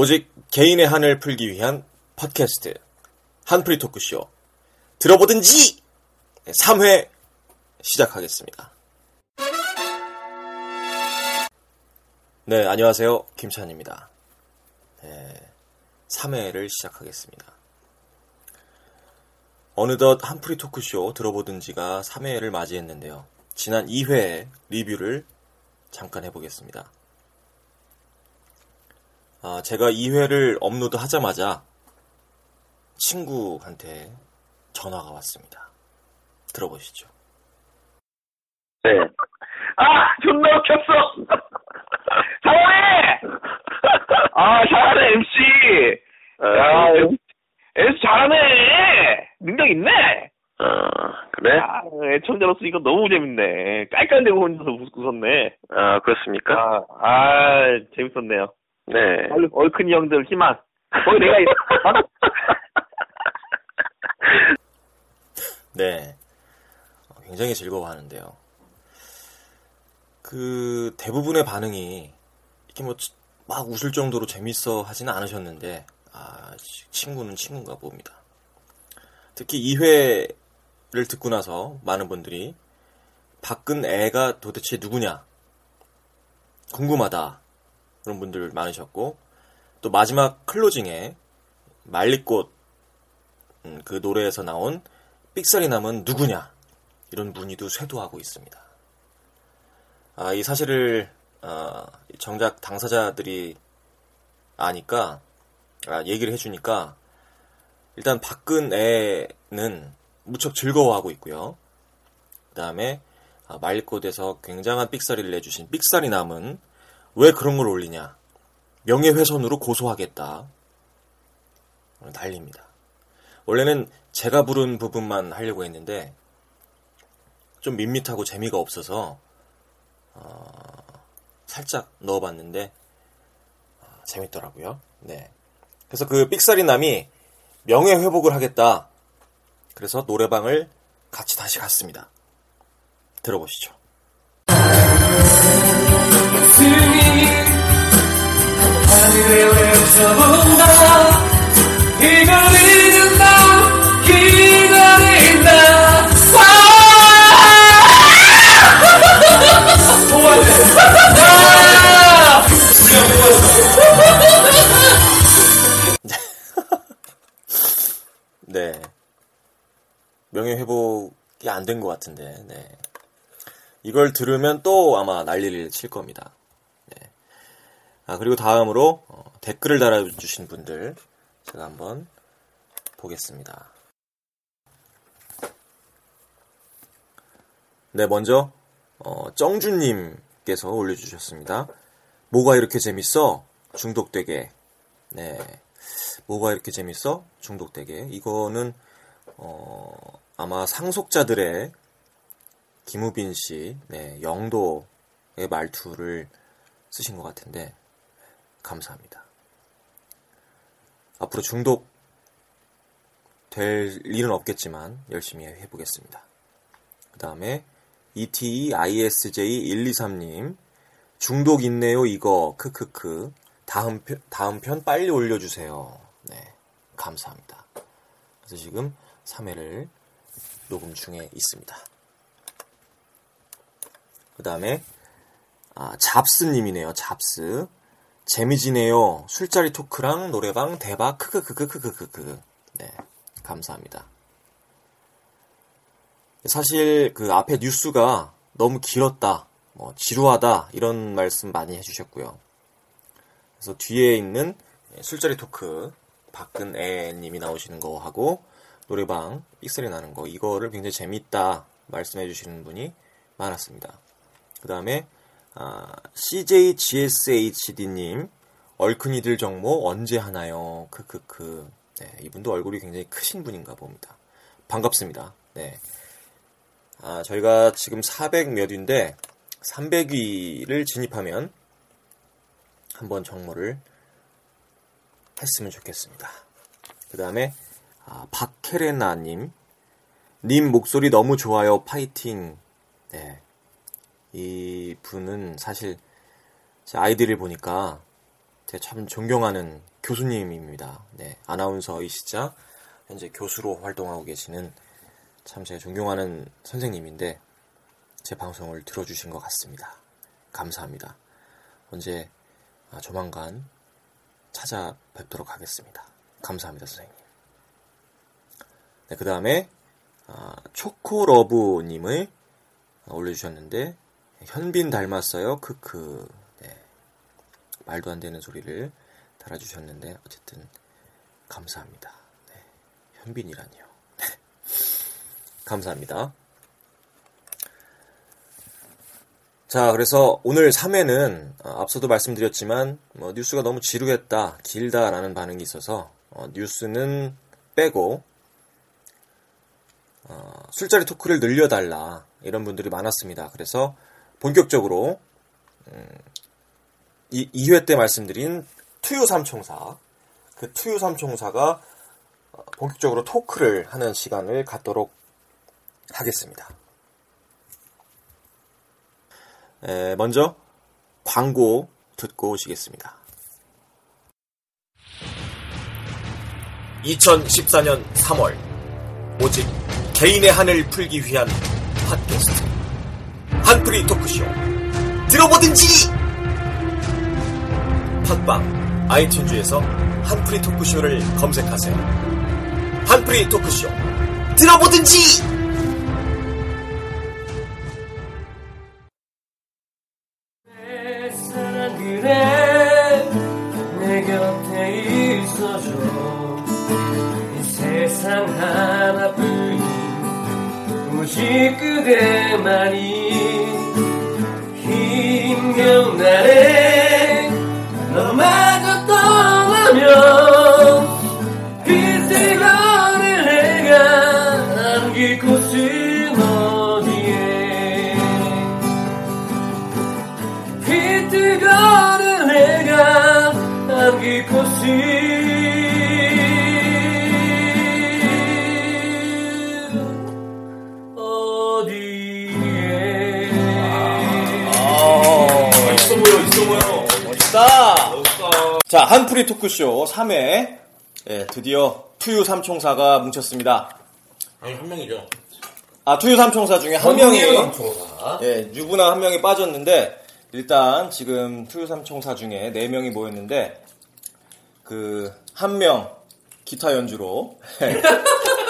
오직 개인의 한을 풀기 위한 팟캐스트 한프리 토크쇼 들어보든지 3회 시작하겠습니다. 네, 안녕하세요. 김찬입니다. 네, 3회를 시작하겠습니다. 어느덧 한프리 토크쇼 들어보든지가 3회를 맞이했는데요. 지난 2회 리뷰를 잠깐 해보겠습니다. 아, 제가 2회를 업로드 하자마자 친구한테 전화가 왔습니다. 들어보시죠. 네. 아, 존나 웃겼어! 잘하네! 아, 잘하네, MC! 야, MC 잘하네! 능력 있네! 어, 그래? 아, 애청자로서 이거 너무 재밌네. 깔깔대고 혼자서 웃, 웃었네. 아, 그렇습니까? 아, 아, 재밌었네요. 네. 얼- 얼큰이 형들 희망. 거기 내가, 있- 네. 어, 굉장히 즐거워하는데요. 그 대부분의 반응이 이렇게 뭐 막 웃을 정도로 재밌어 하지는 않으셨는데 아, 치- 친구는 친구인가 봅니다. 특히 2회를 듣고 나서 많은 분들이 박근 애가 도대체 누구냐 궁금하다 그런 분들 많으셨고 또 마지막 클로징에 말리꽃 음, 그 노래에서 나온 삑사리 남은 누구냐 이런 문의도 쇄도하고 있습니다. 아, 이 사실을 아, 정작 당사자들이 아니까 아, 얘기를 해주니까 일단 박근애는 무척 즐거워하고 있고요. 그 다음에 말꽃에서 굉장한 삑사리를 내주신 삑사리 남은 왜 그런 걸 올리냐 명예훼손으로 고소하겠다 난립니다. 원래는 제가 부른 부분만 하려고 했는데 좀 밋밋하고 재미가 없어서 어, 살짝 넣어봤는데 어, 재밌더라고요. 네. 그래서 그 삑사리 남이 명예 회복을 하겠다. 그래서 노래방을 같이 다시 갔습니다. 들어보시죠. 기다린다 네. 명예 회복이 안 된 것 같은데, 네. 이걸 들으면 또 아마 난리를 칠 겁니다. 네. 아, 그리고 다음으로 어, 댓글을 달아주신 분들 제가 한번 보겠습니다. 네, 먼저, 어, 정준님께서 올려주셨습니다. 뭐가 이렇게 재밌어? 중독되게. 네. 뭐가 이렇게 재밌어? 중독되게. 이거는, 어, 아마 상속자들의 김우빈 씨, 네, 영도의 말투를 쓰신 것 같은데, 감사합니다. 앞으로 중독 될 일은 없겠지만, 열심히 해보겠습니다. 그 다음에, E ETEISJ123님, 중독 있네요, 이거, 크크크. 다음 편, 다음 편 빨리 올려주세요. 네, 감사합니다. 그래서 지금 3회를 녹음 중에 있습니다. 그 다음에, 아, 잡스님이네요, 잡스. 재미지네요. 술자리 토크랑 노래방 대박, 크크크크크크크크. 네, 감사합니다. 사실 그 앞에 뉴스가 너무 길었다, 뭐 지루하다 이런 말씀 많이 해주셨고요. 그래서 뒤에 있는 술자리 토크 박근애님이 나오시는 거 하고 노래방 삑소리 나는 거 이거를 굉장히 재밌다 말씀해 주시는 분이 많았습니다. 그 다음에 아, CJGSHD님 얼큰이들 정모 언제 하나요? 크크크. 네, 이분도 얼굴이 굉장히 크신 분인가 봅니다. 반갑습니다. 네. 아, 저희가 지금 400몇 위인데 300위를 진입하면 한번 정모를 했으면 좋겠습니다. 그 다음에 아, 박혜레나님 님 목소리 너무 좋아요 파이팅 네. 이 분은 사실 제 아이디를 보니까 제가 참 존경하는 교수님입니다. 네, 아나운서이시자 현재 교수로 활동하고 계시는 참 제가 존경하는 선생님인데 제 방송을 들어주신 것 같습니다. 감사합니다. 언제 아, 조만간 찾아뵙도록 하겠습니다. 감사합니다, 선생님. 네, 그 다음에 아, 초코러브님을 올려주셨는데 현빈 닮았어요. 크크. 네. 말도 안 되는 소리를 달아주셨는데 어쨌든 감사합니다. 네. 현빈이라니요. 감사합니다. 자, 그래서 오늘 3회는 어, 앞서도 말씀드렸지만 뭐 뉴스가 너무 지루했다, 길다라는 반응이 있어서 어, 뉴스는 빼고 어, 술자리 토크를 늘려달라 이런 분들이 많았습니다. 그래서 본격적으로 음, 이 2회 때 말씀드린 투유 삼총사 그 투유 삼총사가 어, 본격적으로 토크를 하는 시간을 갖도록 하겠습니다. 에, 먼저 광고 듣고 오시겠습니다. 2014년 3월 오직 개인의 한을 풀기 위한 팟캐스트 한프리 토크쇼. 들어보든지 팟빵 아이튠즈에서 한프리 토크쇼를 검색하세요. 한프리 토크쇼 들어보든지 세상 하나뿐인 오직 그대만이 You'll never. 한프리 토크쇼 3회. 예, 드디어 투유 삼총사가 뭉쳤습니다. 아니 한 명이죠. 아, 투유 삼총사 중에 한 명이, 삼총사. 예, 유부남 한 명이 빠졌는데, 일단 지금 투유 삼총사 중에 네 명이 모였는데, 그, 한 명, 기타 연주로.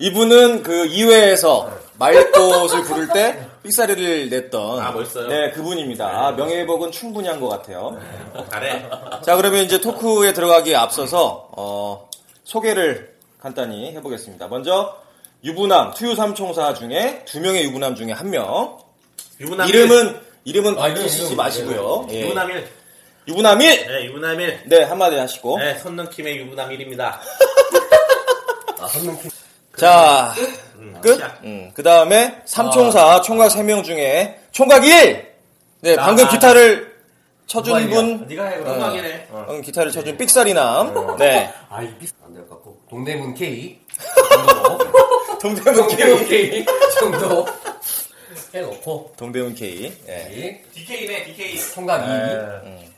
이분은 그 2회에서 말꽃을 부를 때 삑사리를 냈던. 아, 멋있어요. 네, 그분입니다. 아, 명예회복은 충분히 한 것 같아요. 잘해. 자, 그러면 이제 토크에 들어가기에 앞서서 어, 소개를 간단히 해보겠습니다. 먼저 유부남 투유 삼총사 중에 두 명의 유부남 중에 한 명. 유부남 이름은 이름은 아, 이름, 밝히시지 이름, 마시고요. 일. 예. 유부남 1. 유부남 1. 네, 유부남 1. 네, 한마디 하시고. 네, 선능킴의 유부남 1입니다. 자, 끝. 시작. 음, 그 다음에 삼총사 총각 3명 중에 총각 1. 네, 나, 방금 나, 기타를 쳐준 분. 네가 해, 건강이네. 어. 방금 기타를 쳐준 삑사리남. 네. 아, 이 비슷 안될 것 같고. 동대문 K. 동대문 동대문 K. K 정도 해놓고. 동대문 K. 네. 이 DK네, DK. 총각 2. 네.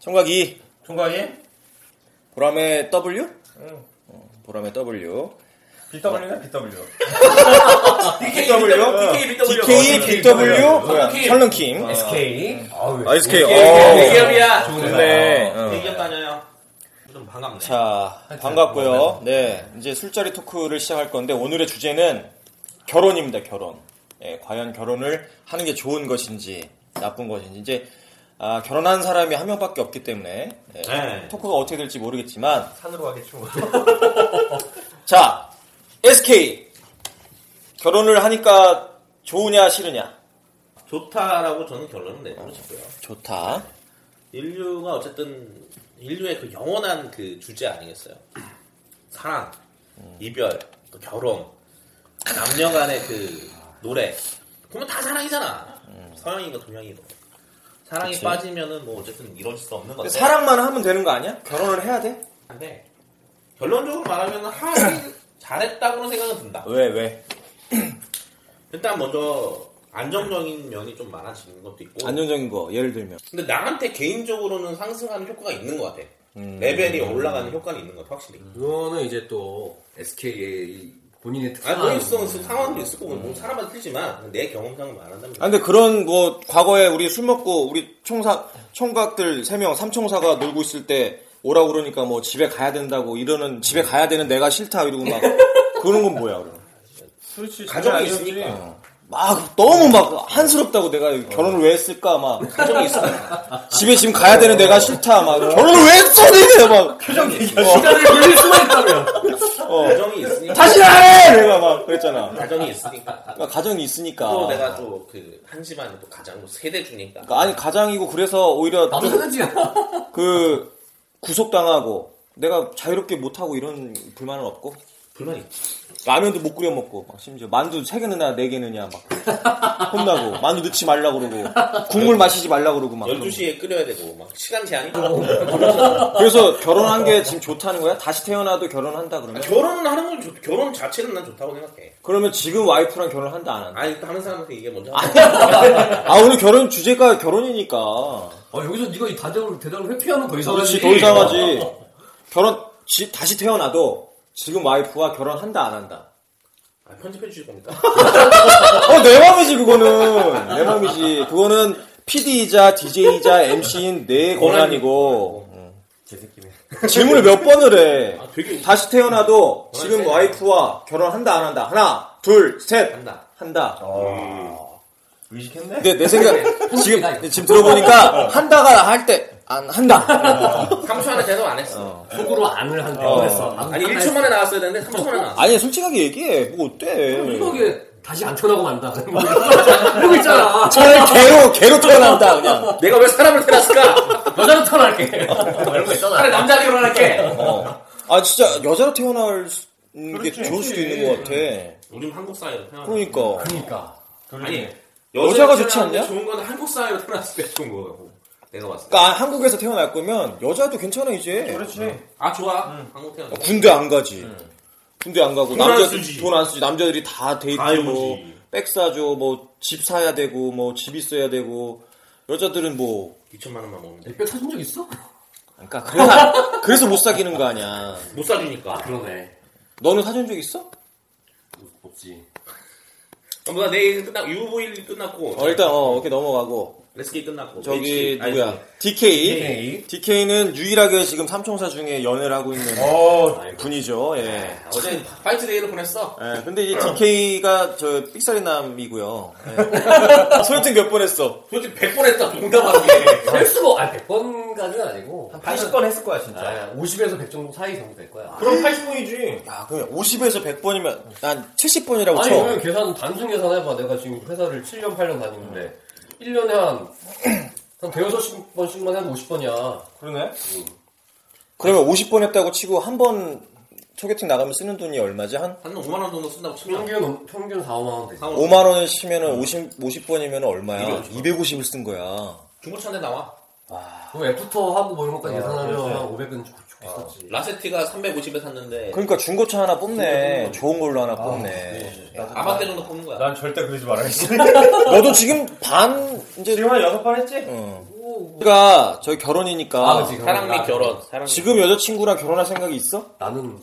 총각 2. 총각이? 보람의 W? 어, 보람의 W. BW냐 BW. BKW, BKW. DK, BW, 뭐야, 설렁킴. SK. 아, SK. 대기업이야. 어. 대기업 다녀요. 좀 반갑네. 자, 반갑고요. 네, 이제 술자리 토크를 시작할 건데 오늘의 주제는 결혼입니다. 결혼. 예, 과연 결혼을 하는 게 좋은 것인지 나쁜 것인지 이제 아, 결혼한 사람이 한 명밖에 없기 때문에 예, 네. 토크가 어떻게 될지 모르겠지만 산으로 가겠죠. 자, SK 결혼을 하니까 좋으냐 싫으냐? 좋다라고 저는 결론을 내리고 싶고요. 좋다. 인류가 어쨌든 인류의 그 영원한 그 주제 아니겠어요? 사랑, 이별, 또 결혼, 남녀 간의 그 노래. 보면 다 사랑이잖아. 서양이고 동양이고. 사랑이 그치. 빠지면은 뭐 어쨌든 이루어질 수 없는 건데. 사랑만 하면 되는 거 아니야? 결혼을 해야 돼? 근데 결론적으로 말하면 하기 잘했다고는 생각은 든다. 왜 왜? 일단 먼저 안정적인 면이 좀 많아지는 것도 있고. 안정적인 거 예를 들면 근데 나한테 개인적으로는 상승하는 효과가 있는 것 같아. 음. 레벨이 올라가는 효과는 있는 것 같아, 확실히. 이거는 이제 또 SK의 본인의 특성. 아, 본인성 상황도 있을 거고, 뭐 사람마다 틀리지만 내 경험상을 말한다면. 아, 근데 그런 뭐 과거에 우리 술 먹고 우리 총사 총각들 세명 삼총사가 놀고 있을 때 오라 고 그러니까 뭐 집에 가야 된다고 이러는 집에 가야 되는 내가 싫다 이러고 막 그런 건 뭐야 그럼? 그렇지. 가정이. 있으니까. 막 너무 막 한스럽다고 내가 결혼을 왜 했을까 막 가정이 있으니까. 집에 지금 가야 되는 내가 싫다 막 결혼을 왜 했어 니네 막 시간을 돌릴 수만 있다면. 어. 가정이 있으니까. 다시 안 해! 내가 막 그랬잖아. 가정이 있으니까. 그러니까 가정이 있으니까. 또 내가 또 그 한 집안에 또 가장 세대주니까. 그러니까 아니 가장이고 그래서 오히려 나도 좀 사는지야. 그 구속당하고 내가 자유롭게 못하고 이런 불만은 없고 불만 있지. 라면도 못 끓여 먹고 막 심지어 만두 세 개느냐 네 개느냐 막 혼나고 만두 넣지 말라 그러고 국물 마시지 말라 그러고 막 12시에 끓여야 되고, 막 시간 제한이. 그래서 결혼한 게 지금 좋다는 거야? 다시 태어나도 결혼한다 그러면? 결혼은 하는 건 좋, 결혼 자체는 난 좋다고 생각해. 그러면 지금 와이프랑 결혼한다 안 한다? 아니, 또 하는 사람한테 이게 먼저. 아 오늘 결혼 주제가 결혼이니까 어, 여기서 네가 이 대답을, 대답을 회피하면 더 이상하지. 그렇지 더 이상하지 결혼 지- 다시 태어나도 지금 와이프와 결혼한다 안 한다? 아, 편집해 주실 겁니까? 어, 내 맘이지, 그거는. 내 맘이지. 그거는 PD이자 DJ이자 MC인 내 권한이고. 제 새끼네. 질문을 몇 번을 해. 아, 되게 다시 태어나도 지금 세네. 와이프와 결혼한다, 안 한다. 하나, 둘, 셋. 한다. 한다. 의식했네? 근데 내 생각, 지금, 지금 들어보니까 한다가 할 때, 안, 한다. 3초 안에 대답 안 했어. 속으로 안을 한 어. 했어. 아니 1초 만에 나왔어야 되는데 3초 만에 나왔어. 아니, 솔직하게 얘기해. 뭐, 어때. 이게 다시 안 태어나고 만다. 이러고 있잖아. 차라리 개로, 개로 태어난다, 그냥. 내가 왜 사람을 태어났을까? 여자로 태어날게. 이런 거 있잖아. 차라리 남자 결혼할게. 어. 아, 진짜, 여자로 태어날 수- 게. 좋을 수도 있는 것 같아. 우린 한국 사회로 태어났 그러니까. 그러니까. 아니 여자가 좋지 않냐? 좋은 건 한국 사회로 태어났을 때 좋은 거고. 내가 봤을 때. 그러니까 한국에서 태어날 거면 여자도 괜찮아 이제. 그렇지. 아 좋아. 한국 태어났. 군대 안 가지. 군대 안 가고 돈안 남자들 쓰지. 돈안 쓰지. 남자들이 다 데이트 다 해보지. 뭐백 사줘 뭐 집 사야 되고 뭐 집 있어야 되고 여자들은 뭐 2천만 원만 먹는데 뼈 사준 적 있어? 그러니까 그래서 그래서 못 사귀는 거 아니야. 못 사주니까. 그러네. 너는 사준 적 있어? 없지. 어, 뭐야 내일 끝나 UV 끝났고. 어, 일단 어 이렇게 넘어가고 레스키 끝났고. 저기 아니, 누구야? DK. DK. DK는 유일하게 지금 삼총사 중에 연애를 하고 있는 어, 분이죠. 예. 어제 화이트 데이를 보냈어. 예, 근데 이제 DK가 저 삑사리 남이고요. 예. 소개팅 몇 번 했어? 솔직히 100번 했다 농담하게. 할 수가, 아, 100번까지는 아니고. 한 80건 했을 거야, 진짜. 아, 50에서 100 정도 사이 정도 될 거야. 그럼 80번이지. 야, 그럼 50에서 100번이면 난 70번이라고 아니, 쳐. 그러면 계산, 단순 계산해 봐. 내가 지금 회사를 7년, 8년 다니는데, 1년에 한, 한 대여섯 번씩만 해도 50번이야. 그러네. 그러면 50번 했다고 치고 한 번 소개팅 나가면 쓰는 돈이 얼마지? 한 한 5만 원 정도 쓴다고 치면 평균, 평균 4, 5만원 되지. 5만 원을 치면은 50, 50번이면 얼마야? 250을 쓴 거야. 중고차 한 대 나와. 그럼 애프터 하고 뭐 이런 것까지 계산하면 그렇지. 한 500은 족히 썼지. 라세티가 350에 샀는데 그러니까 중고차 하나 뽑네. 좋은 걸로 하나 뽑네. 아반떼 정도 뽑는 거야. 난 절대 그러지 말아야지. 너도 지금 반 이제 지금 한 여섯 번 했지? 어. 그러니까 저희 결혼이니까 아, 그치. 사랑 및 나- 결혼. 사랑 및 지금 여자친구랑 결혼할 생각이 있어? 나는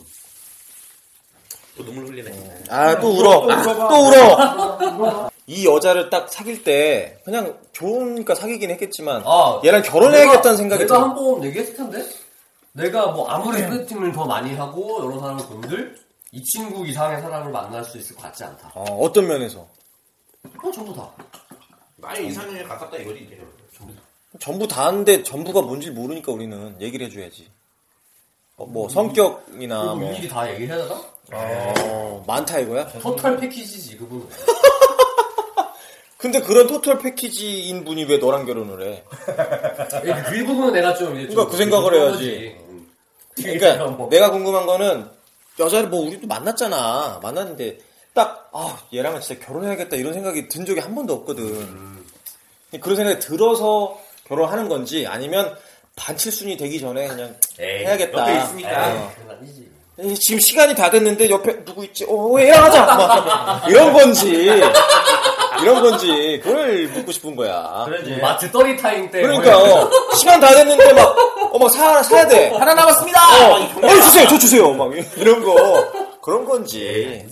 또 눈물 흘리네. 아, 또 울어. 또 울어. 이 여자를 딱 사귈 때 그냥 좋으니까 사귀긴 했겠지만 아, 얘랑 결혼해야겠다는 생각이 내가. 한 번 얘기했을 텐데 내가 뭐 아무리 소개팅을 더 많이 하고 여러 사람을 본들 이 친구 이상의 사람을 만날 수 있을 것 같지 않다. 어, 어떤 면에서? 어 전부 다. 나의 이상형에 가깝다 이거지 이제. 전부 다 하는데 전부가 뭔지 모르니까 우리는 얘기를 해줘야지. 어, 뭐 성격이나 그리고 뭐 일일이 다 얘기해야 되나? 어, 많다 이거야? 토탈 패키지지 그분은. 근데 그런 토탈 패키지인 분이 왜 너랑 결혼을 해? 그 일부분은 내가 좀 이제 그러니까 좀 그 생각을 해야지. 음. 그러니까 뭐. 내가 궁금한 거는 여자를 뭐 우리도 만났잖아. 만났는데 딱 아, 얘랑은 진짜 결혼해야겠다 이런 생각이 든 적이 한 번도 없거든. 그런 생각이 들어서 결혼하는 건지 아니면 반칠순이 되기 전에 그냥 에이, 해야겠다. 옆에 있으니까. 어. 그건 아니지. 에이, 지금 시간이 다 됐는데 옆에 누구 있지? 어, 얘랑 하자. 막 이런 건지 이런 건지 그걸 묻고 싶은 거야. 뭐 마트 떠리 타임 때. 그러니까 어, 시간 다 됐는데 막 어막 사 사야 돼. 하나 남았습니다. 어, 어 주세요, 저 주세요. 막 이런 거 그런 건지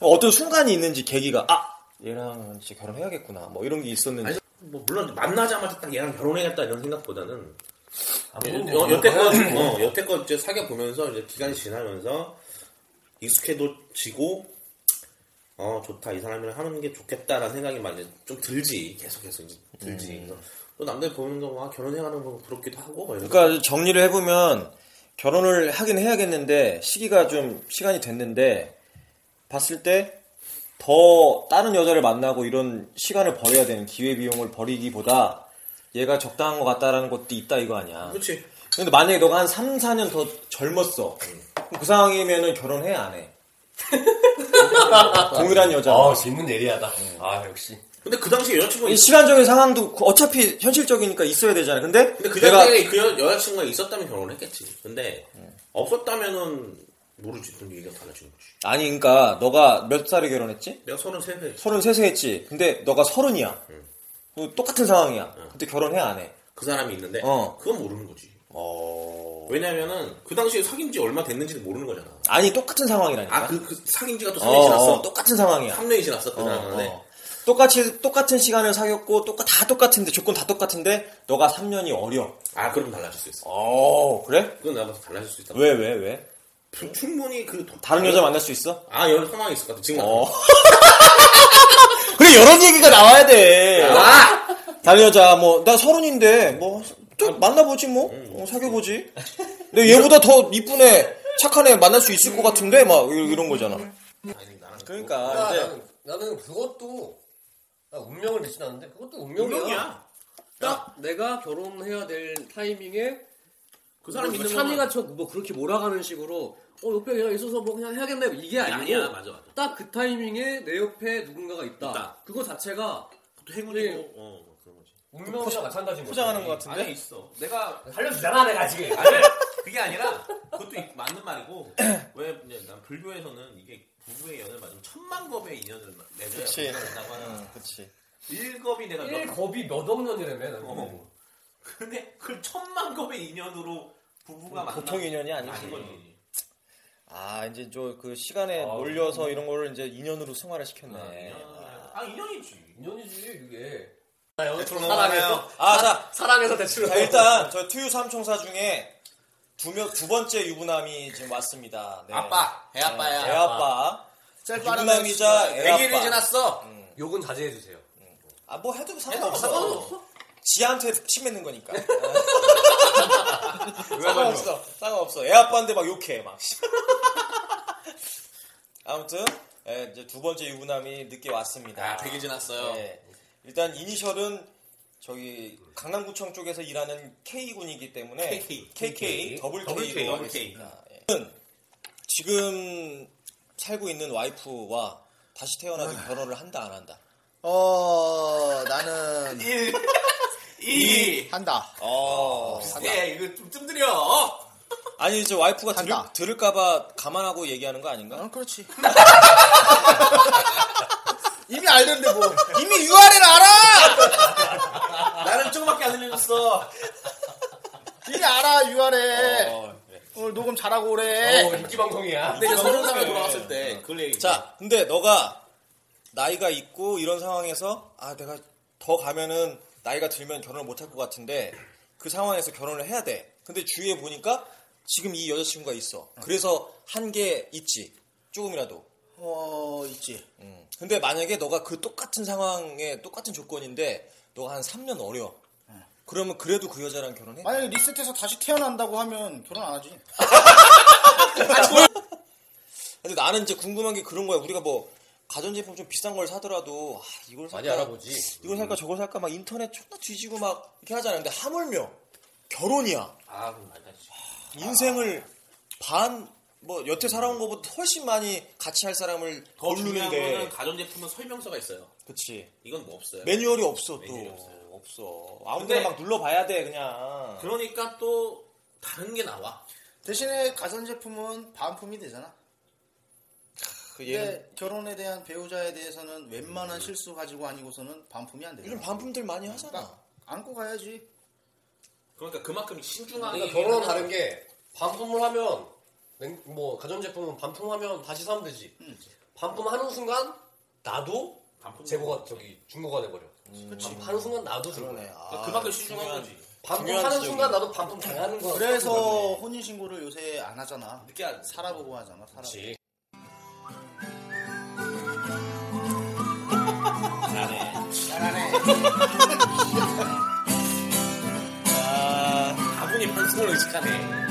어 떤 순간이 있는지 계기가 아 얘랑 진짜 결혼해야겠구나. 뭐 이런 게 있었는지. 아니, 뭐 물론 만나자마자 딱 얘랑 결혼해야겠다 이런 생각보다는 아, 여, 물론 여, 뭐 여태껏 그래야지 뭐. 어, 여태껏 이제 사귀어 보면서 이제 기간이 지나면서 익숙해도지고 어 좋다 이 사람이랑 하는 게 좋겠다라는 생각이 막 이제 좀 들지 계속해서 이제 들지 음. 또 남들 보면서 와 결혼해가는 거 부럽기도 하고 그러니까 정리를 해보면 결혼을 하긴 해야겠는데 시기가 좀 시간이 됐는데 봤을 때 더 다른 여자를 만나고 이런 시간을 버려야 되는 기회 비용을 버리기보다 얘가 적당한 것 같다라는 것도 있다 이거 아니야. 그렇지 근데 만약에 너가 한 3, 4년 더 젊었어. 그 상황이면은 결혼해 안 해? 동일한 여자. 아 질문 예리하다. 아 역시. 근데 그 당시에 여자친구가 이 있... 시간적인 상황도 그 어차피 현실적이니까 있어야 되잖아. 근데, 근데 그 내가 당시에 그 여, 여자친구가 있었다면 결혼했겠지 근데 없었다면은 모르지 또 얘기가 달라지는 거지 아니 그러니까 너가 몇 살에 결혼했지? 내가 33세 33세 했지. 근데 너가 서른이야. 그 똑같은 상황이야. 근데 결혼해 안 해? 그 사람이 있는데 어. 그건 모르는 거지 어. 왜냐면은 그 당시에 사귄 지 얼마 됐는지도 모르는 거잖아 아니 똑같은 상황이라니까. 아 그 사귄 지가 또 3년이 어, 지났어 어, 똑같은 상황이야. 3년이 지났어 그 어, 사람한테 어. 똑같이 똑같은 시간을 사귀었고 똑같 다 똑같은데 조건 다 똑같은데 너가 3년이 어려. 아 그럼 달라질 수 있어 어 그래? 그건 내가 봐서 달라질 수 있다 왜왜 왜? 부- 충분히 그 다른 여자 만날 수 있어? 아 여러 상황이 있을 것 같아 지금 어. 그래 이런 얘기가 나와야 돼. 아! 다른 여자 뭐 나 서른인데 뭐 좀 만나보지 뭐 어, 사귀어보지. 근데 얘보다 더 이쁜 애 착한 애 만날 수 있을 것 같은데 막 이- 이런 거잖아. 아니 나는 그러니까 나, 이제 나는, 나는 그것도 나 운명을 믿진 않는데 그것도 운명이야. 운명이야 딱 내가 결혼해야 될 타이밍에 그 사람 뭐 있는 찬이가 저뭐 그렇게 몰아가는 식으로 어 옆에 얘가 있어서 뭐 그냥 해야겠네 이게 아니고 아니야 맞아 맞아 딱 그 타이밍에 내 옆에 누군가가 있다. 있다. 그거 자체가 또 행운이고 어 그런 거지 운명이랑 마찬가지인 거지. 포장하는 것 같은데. 아니 있어 내가 살려주잖아 내가 지금. 아니 그게 아니라 그것도 이- 맞는 말이고 왜 난 불교에서는 이게 부부의 연을 맞으면 천만 겁의 인연을 맺어야. 된다고 하는 그치. 일겁이 내가 일 몇- 겁이 몇 억 년이라며. 어. 근데 그 천만 겁의 인연으로 부부가 만나 보통 인연이 아니지. 아닌 거지 아 이제 저 그 시간에 아, 몰려서 이런 거를 이제 인연으로 승화를 시켰네. 아, 인연. 아 인연이지 인연이지 여기 대충 사랑해서 아, 자, 사랑해서 대출. 자, 일단 저 투유 삼총사 중에 두, 명, 두 번째 유부남이 지금 왔습니다. 네. 아빠 애 아빠야 애 아빠. 유부남이자 애 아빠. 100일이 지났어 욕은 자제해 주세요. 아, 뭐 해도 상관없어. 지한테 침맺는 거니까. 상관없어. 상관없어. 애 아빠인데 막 욕해, 막. 아무튼, 예, 이제 두 번째 유부남이 늦게 왔습니다. 아 100일 지났어요 네. 일단 이니셜은 저기 강남구청 쪽에서 일하는 K군이기 때문에 KK. KK, 더블 더블 K로 하겠습니다. 예. 지금 살고 있는 와이프와 다시 태어나도 결혼을 한다 안 한다. 어, 나는 1 2 한다. 어. 예, 이거 좀 뜸들여 아니 이제 와이프가 들을, 한다. 들을까봐 감안하고 얘기하는 거 아닌가? 어, 그렇지. 이미 알던데 뭐. 이미 URL 알아! 나는 조금밖에 안 들려줬어 이미 알아, URL. 어, 그래. 오늘 녹음 잘하고 오래. 어, 인기 방송이야. 근데 이제 서른 살에 돌아왔을 때 그걸 얘기. 자, 근데 너가 나이가 있고 이런 상황에서 아 내가 더 가면은 나이가 들면 결혼을 못 할 것 같은데 그 상황에서 결혼을 해야 돼. 근데 주위에 보니까 지금 이 여자친구가 있어. 그래서 한 게 있지. 조금이라도. 어, 있지. 음. 근데 만약에 너가 그 똑같은 상황에 똑같은 조건인데 너가 한 3년 어려. 그러면 그래도 그 여자랑 결혼해? 만약에 리셋해서 다시 태어난다고 하면 결혼 안 하지. 근데 나는 이제 궁금한 게 그런 거야. 우리가 뭐 가전제품 좀 비싼 걸 사더라도 아, 이걸 살까, 많이 알아보지. 이걸 살까 저걸 살까 막 인터넷 존나 뒤지고 막 이렇게 하잖아. 근데 하물며 결혼이야. 아, 그럼 말다지. 인생을 반 뭐 여태 살아온 것보다 훨씬 많이 같이 할 사람을 더 중요한 거는 가전제품은 설명서가 있어요. 그치 이건 뭐 없어요. 매뉴얼이 없어 또 매뉴얼이 없어요. 없어 아무데나 근데- 막 눌러봐야 돼 그냥 그러니까 또 다른 게 나와. 대신에 가전제품은 반품이 되잖아. 그 근데 결혼에 대한 배우자에 대해서는 웬만한 실수 가지고 아니고서는 반품이 안 되잖아. 요즘 반품들 많이 하잖아 안고 가야지. 그러니까 그만큼 신중하게. 그러니까 결혼은 다른 게 반품을 하면 냉- 뭐 가전제품은 반품하면 다시 사면 되지. 반품하는 순간 나도 반품 재고가 저기 중고가 돼버려. 반품하는 순간 나도 중고. 그러네 아, 그러니까 그만큼 신중한 거지. 반품하는 순간 나도 반품 당하는 거야. 그래서 혼인 신고를 요새 안 하잖아. 늦게 안 살아보고 하잖아. 살아보고. 아, 다분히 방송을 의식하네.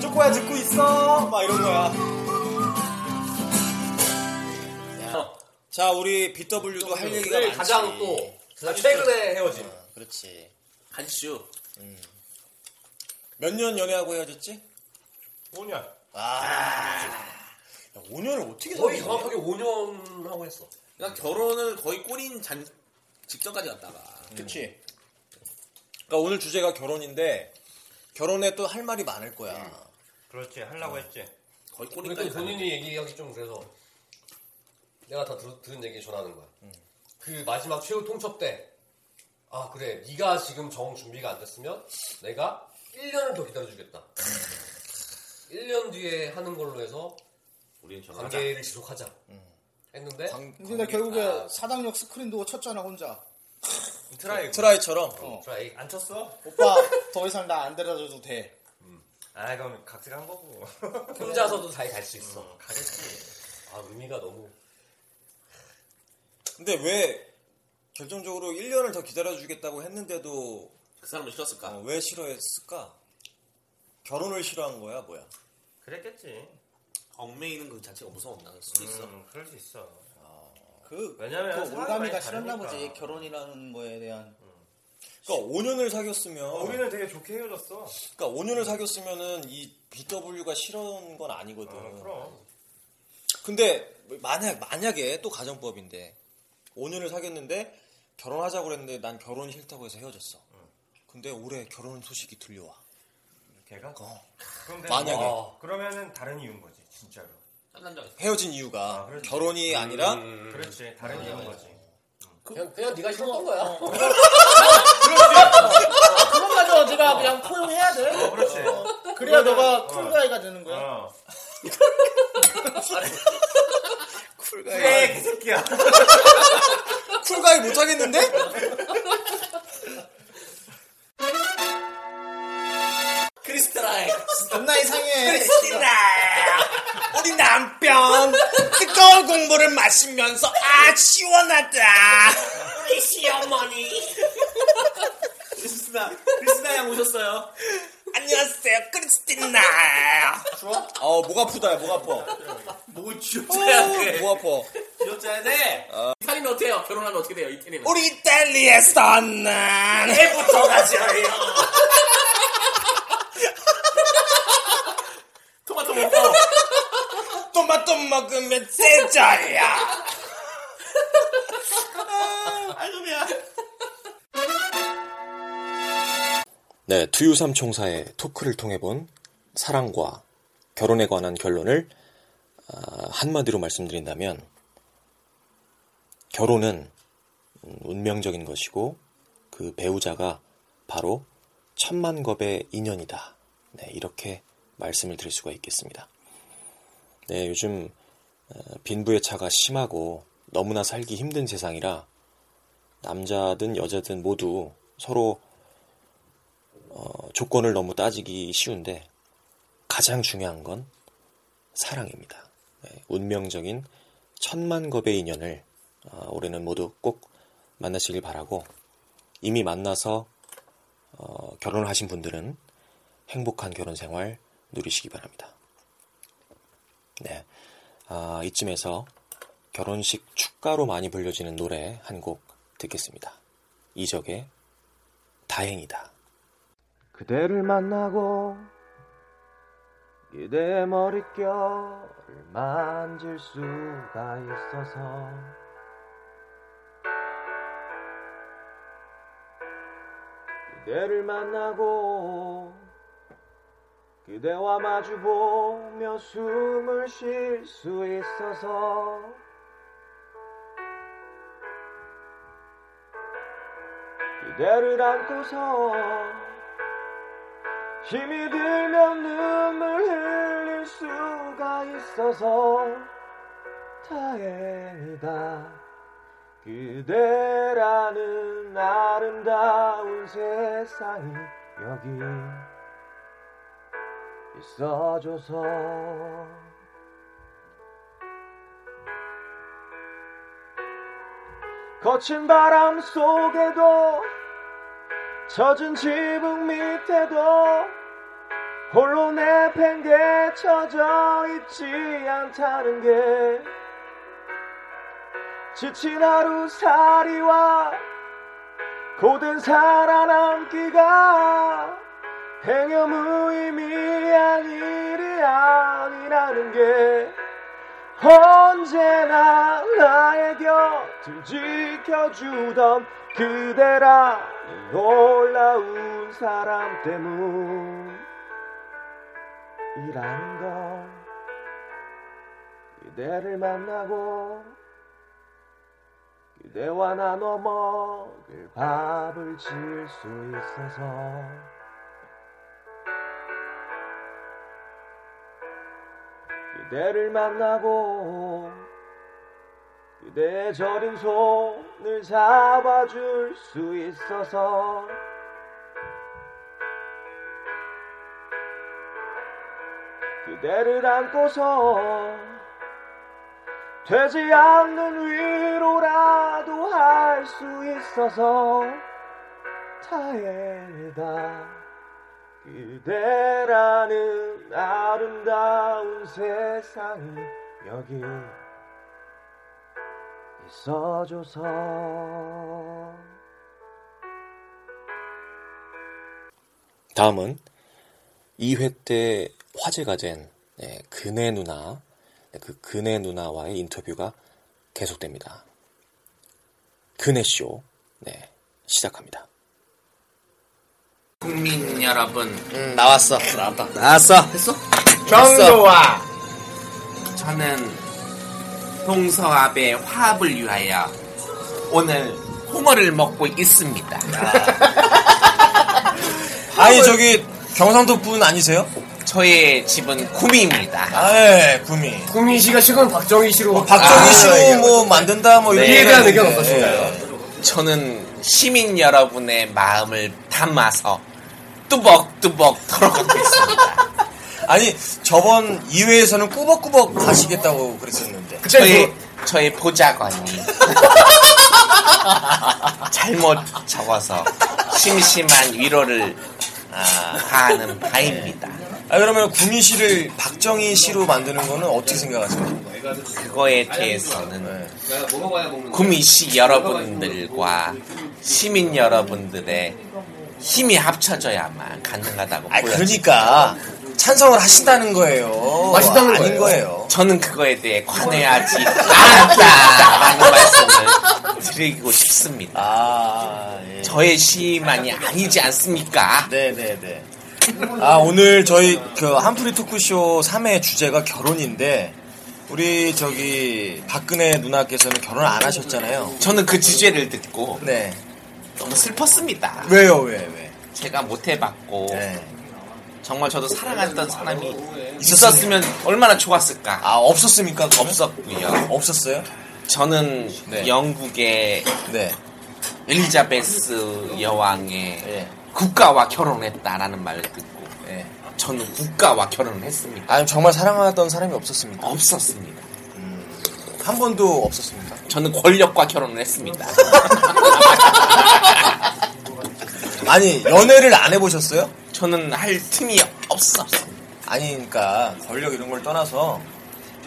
쪼꼬야 듣고 있어 막 이런 거야 어, 자 우리 BW도 할 얘기가 많지 가장 또 가장 최근에 헤어진. 어, 그렇지 한슈. 몇년 연애하고 헤어졌지? 5년. 아 5년을 어떻게 거의? 정확하게 5년 하고 했어. 그러니까 결혼을 거의 꼬린 잔 직전까지 갔다가. 그치. 그러니까 오늘 주제가 결혼인데 결혼에 또 할 말이 많을 거야. 그렇지, 하려고 했지. 거의 그러니까 꼬린까지. 본인이 얘기하기 좀 그래서 내가 다 들, 들은 얘기 전하는 거야. 그 마지막 최후 통첩 때, 아 그래, 네가 지금 정 준비가 안 됐으면 내가 1년을 더 기다려주겠다. 1년 뒤에 하는 걸로 해서 우리는. 관계를 지속하자. 했는데 근데 결국에 사당역 스크린도어 쳤잖아 혼자. 트라이. 트라이처럼. 어. 트라이 안 쳤어? 오빠 더 이상 나 안 데려다줘도 돼. 아, 그럼 각색한 거고. 혼자서도 잘 갈 수 있어. 가겠지. 아 의미가 너무 근데 왜 결정적으로 1년을 더 기다려주겠다고 했는데도 그 사람은 싫었을까? 어, 왜 싫어했을까? 결혼을 싫어한 거야 뭐야? 그랬겠지. 얽매이는 그 자체가 무서웠나 수도 있어. 음, 그럴 수 있어. 그, 왜냐면 그 올가미가 싫었나. 보지. 결혼이라는 거에 대한. 그러니까 5년을 사귀었으면 어, 우리는 되게 좋게 헤어졌어. 그러니까 5년을 사귀었으면은 이 BW가 싫은 건 아니거든. 어, 그럼. 근데 만약 만약에 또 가정법인데 5년을 사귀었는데 결혼하자고 그랬는데 난 결혼이 싫다고 해서 헤어졌어. 근데 올해 결혼 소식이 들려와. 걔가? 어. 그럼 만약에. 어, 그러면은 다른 이유인 거지, 진짜로. 있어. 헤어진 이유가 아. 결혼이 아니라 그렇지, 다른 이유인 거지. 그냥 그냥 네가 싫었던 거야. 그건 가져 네가 그냥 포용해야 돼. 어, 그렇지. 그래야 그거는- 너가 어. 쿨가이가 되는 거야. 어. 쿨가이 그래, 개새끼야. 쿨가이 못 하겠는데? 크리스탈라이. 겁나 이상해. 우리 남편 뜨거운 공부를 마시면서 아 시원하다. 우리 시어머니. 크리스나 크리스나 양 오셨어요. 안녕하세요 크리스티나. 좋아? 어목 아프다 목 아파. 목을 쥐어짜야 돼. 목 아파. 쥐어짜야 돼. 이탈리는 어떻게 해요? 결혼하면 어떻게 돼요? 이태리는. 우리 이탈리아에서는 해부터 가져요. 토마토 먹고. 토마토 먹으면 세 자야. 알놈이야. 네, 두유삼 총사의 토크를 통해 본 사랑과 결혼에 관한 결론을 아, 한마디로 말씀드린다면 결혼은 음, 운명적인 것이고 그 배우자가 바로 천만겁의 인연이다. 네, 이렇게 말씀을 드릴 수가 있겠습니다. 네, 요즘 어, 빈부의 차가 심하고 너무나 살기 힘든 세상이라 남자든 여자든 모두 서로 어, 조건을 너무 따지기 쉬운데 가장 중요한 건 사랑입니다. 네, 운명적인 천만 겁의 인연을 어, 올해는 모두 꼭 만나시길 바라고 이미 만나서 어, 결혼을 하신 분들은 행복한 결혼 생활 누리시기 바랍니다. 네, 아, 이쯤에서 결혼식 축가로 많이 불려지는 노래 한 곡 듣겠습니다. 이적의 다행이다. 그대를 만나고 그대의 머릿결을 만질 수가 있어서 그대를 만나고 그대와 마주보며 숨을 쉴 수 있어서 그대를 안고서 힘이 들면 눈물 흘릴 수가 있어서 다행이다. 그대라는 아름다운 세상이 여기 있어줘서. 거친 바람 속에도 젖은 지붕 밑에도 홀로 내팽개쳐져 있지 않다는 게. 지친 하루살이와 고된 살아남기가 행여 무의미한 일이 아니라는 게 언제나 나의 곁을 지켜주던 그대라 놀라운 사람 때문이라는 걸 그대를 만나고 그대와 나눠 먹을 밥을 지을 수 있어서 그대를 만나고 그대의 저린 손을 잡아줄 수 있어서 그대를 안고서 되지 않는 위로라도 할 수 있어서 다행이다 그대라는 아름다운 세상이 여기 있어줘서 다음은 2회 때 화제가 된 네, 그네 누나 네, 그 그네 누나와의 인터뷰가 계속됩니다. 그네쇼 네, 시작합니다. 국민 여러분 음, 나왔어. 나왔다. 나왔어. 했어? 정도와 저는 동서압의 화합을 위하여 오늘 홍어를 먹고 있습니다. 아니 저기 경상도 분 아니세요? 저의 집은 구미입니다. 아, 예, 구미. 구미 씨가 지금 박정희 씨로 박정희 아, 씨로 뭐 만든다 뭐 이런 네. 이에 대한 의견 얘기가 어떠신가요? 저는 시민 여러분의 마음을 담아서 뚜벅뚜벅 털어가고 있습니다. 예. 아니 저번 2회에서는 꾸벅꾸벅 가시겠다고 그랬었는데 저의 저의 보좌관이 잘못 적어서 심심한 위로를 아, 가하는 바입니다. 아 그러면 구미 씨를 박정희 씨로 만드는 거는 어떻게 생각하세요? 그거에 대해서는 구미시 여러분들과 시민 여러분들의 힘이 합쳐져야만 가능하다고 아 보여집니다. 그러니까 찬성을 하신다는 거예요. 맛있다는 아닌 거예요. 거예요. 저는 그거에 대해 관여하지 않았다라는 말씀을 드리고 싶습니다. 아 예. 저의 시만이 아니지 않습니까? 네네네. 아, 오늘 저희 그 한프리 토크쇼 3회 주제가 결혼인데, 우리 저기 박근혜 누나께서는 결혼 안 하셨잖아요. 저는 그 주제를 듣고 네. 너무 슬펐습니다. 왜요, 왜, 왜? 제가 못 해봤고 네. 정말 저도 사랑했던 사람이 있었으면 얼마나 좋았을까. 아 없었습니까? 그러면? 없었고요. 없었어요? 저는 네. 영국의 네. 엘리자베스 여왕의 예. 국가와 결혼했다라는 말을 듣고 예. 저는 국가와 결혼을 했습니다. 아니 정말 사랑하던 사람이 없었습니까? 없었습니다. 한 번도 없었습니까? 저는 권력과 결혼을 했습니다. 아니 연애를 안 해보셨어요? 저는 할 틈이 없었어. 아니 그러니까 권력 이런 걸 떠나서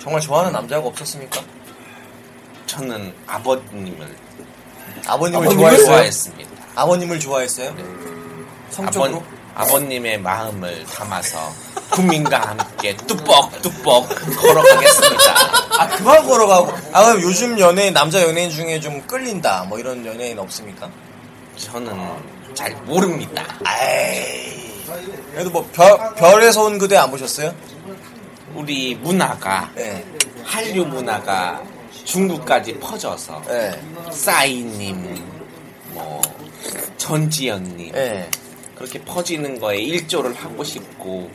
정말 좋아하는 남자가 없었습니까? 저는 아버님을 아버님을 아버님을 좋아했어요? 좋아했습니다. 아버님을 좋아했어요? 성적으로? 아버, 아버 님의 마음을 담아서 국민과 함께 뚜뻑뚜뻑 걸어가겠습니다. 아 그만 걸어가고 아 그럼 요즘 연예인 남자 연예인 중에 좀 끌린다 뭐 이런 연예인 없습니까? 저는 잘 모릅니다. 그래도 뭐 별, 별에서 온 그대 안 보셨어요? 우리 문화가 네. 한류 문화가 중국까지 퍼져서 네. 싸이님, 뭐 전지현님 네. 그렇게 퍼지는 거에 일조를 하고 싶고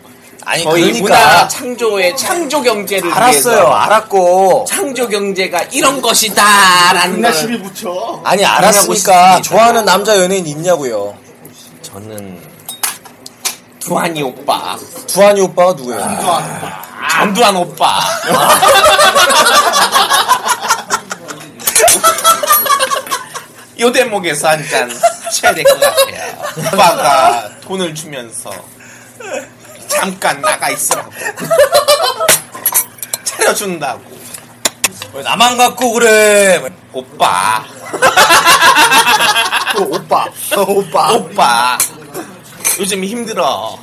아니 저희 그러니까 문화 창조의 창조 경제를 알았어요 위해서 알았고 창조 경제가 이런 것이다라는 걸 붙여. 아니 알았으니까. 좋아하는 남자 연예인 있냐고요 저는 두한이 오빠, 두한이 오빠가 누구예요? 전두환 오빠. 요 대목에서 한잔 쳐야 될것 같아요. 오빠가 돈을 주면서 잠깐 나가 있으라고 차려준다고. 왜 나만 갖고 그래 오빠, 오빠 오빠 오빠. 요즘 힘들어.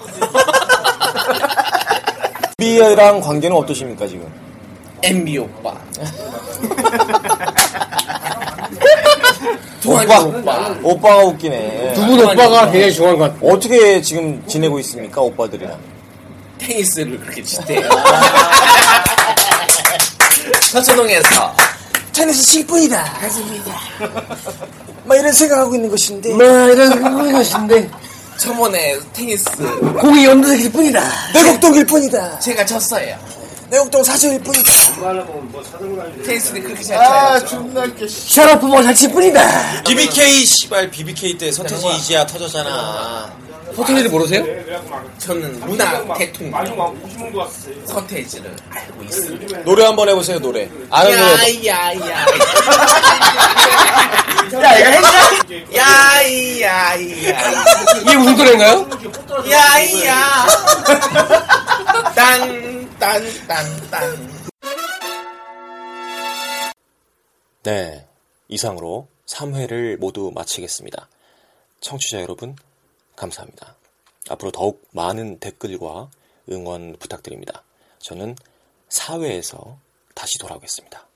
비랑 관계는 어떠십니까 지금? MB 오빠. 오빠. 오빠. 오빠 가 웃기네 두 분 오빠가 굉장히 중요한 것 같아요. 어떻게 지금 지내고 있습니까 오빠들이랑? 테니스를 그렇게 치대요. 서초동에서 테니스 실뿐이다 맞습니다 막 이런 생각하고 있는 것인데 뭐 이런 것인데 저번에 테니스 공이 연두색일 뿐이다. 내곡동일 뿐이다 제가 졌어요. 내곡동 사저일 뿐이다 테니스를 그렇게 잘 쳐요. 샤라프만 잘칠 뿐이다. BBK 씨발 BBK 때 서태지 이지아 터졌잖아 호텔리를 모르세요? 저는 문화 대통령 서태지를 알고 있습니다. 노래 한번 해보세요 노래 아는 노래 야야야. 야, 이거 했어? 야야야. 이게 무슨 노래인가요? 야야. 딴딴딴딴. 네, 이상으로 3회를 모두 마치겠습니다. 청취자 여러분, 감사합니다. 앞으로 더욱 많은 댓글과 응원 부탁드립니다. 저는 4회에서 다시 돌아오겠습니다.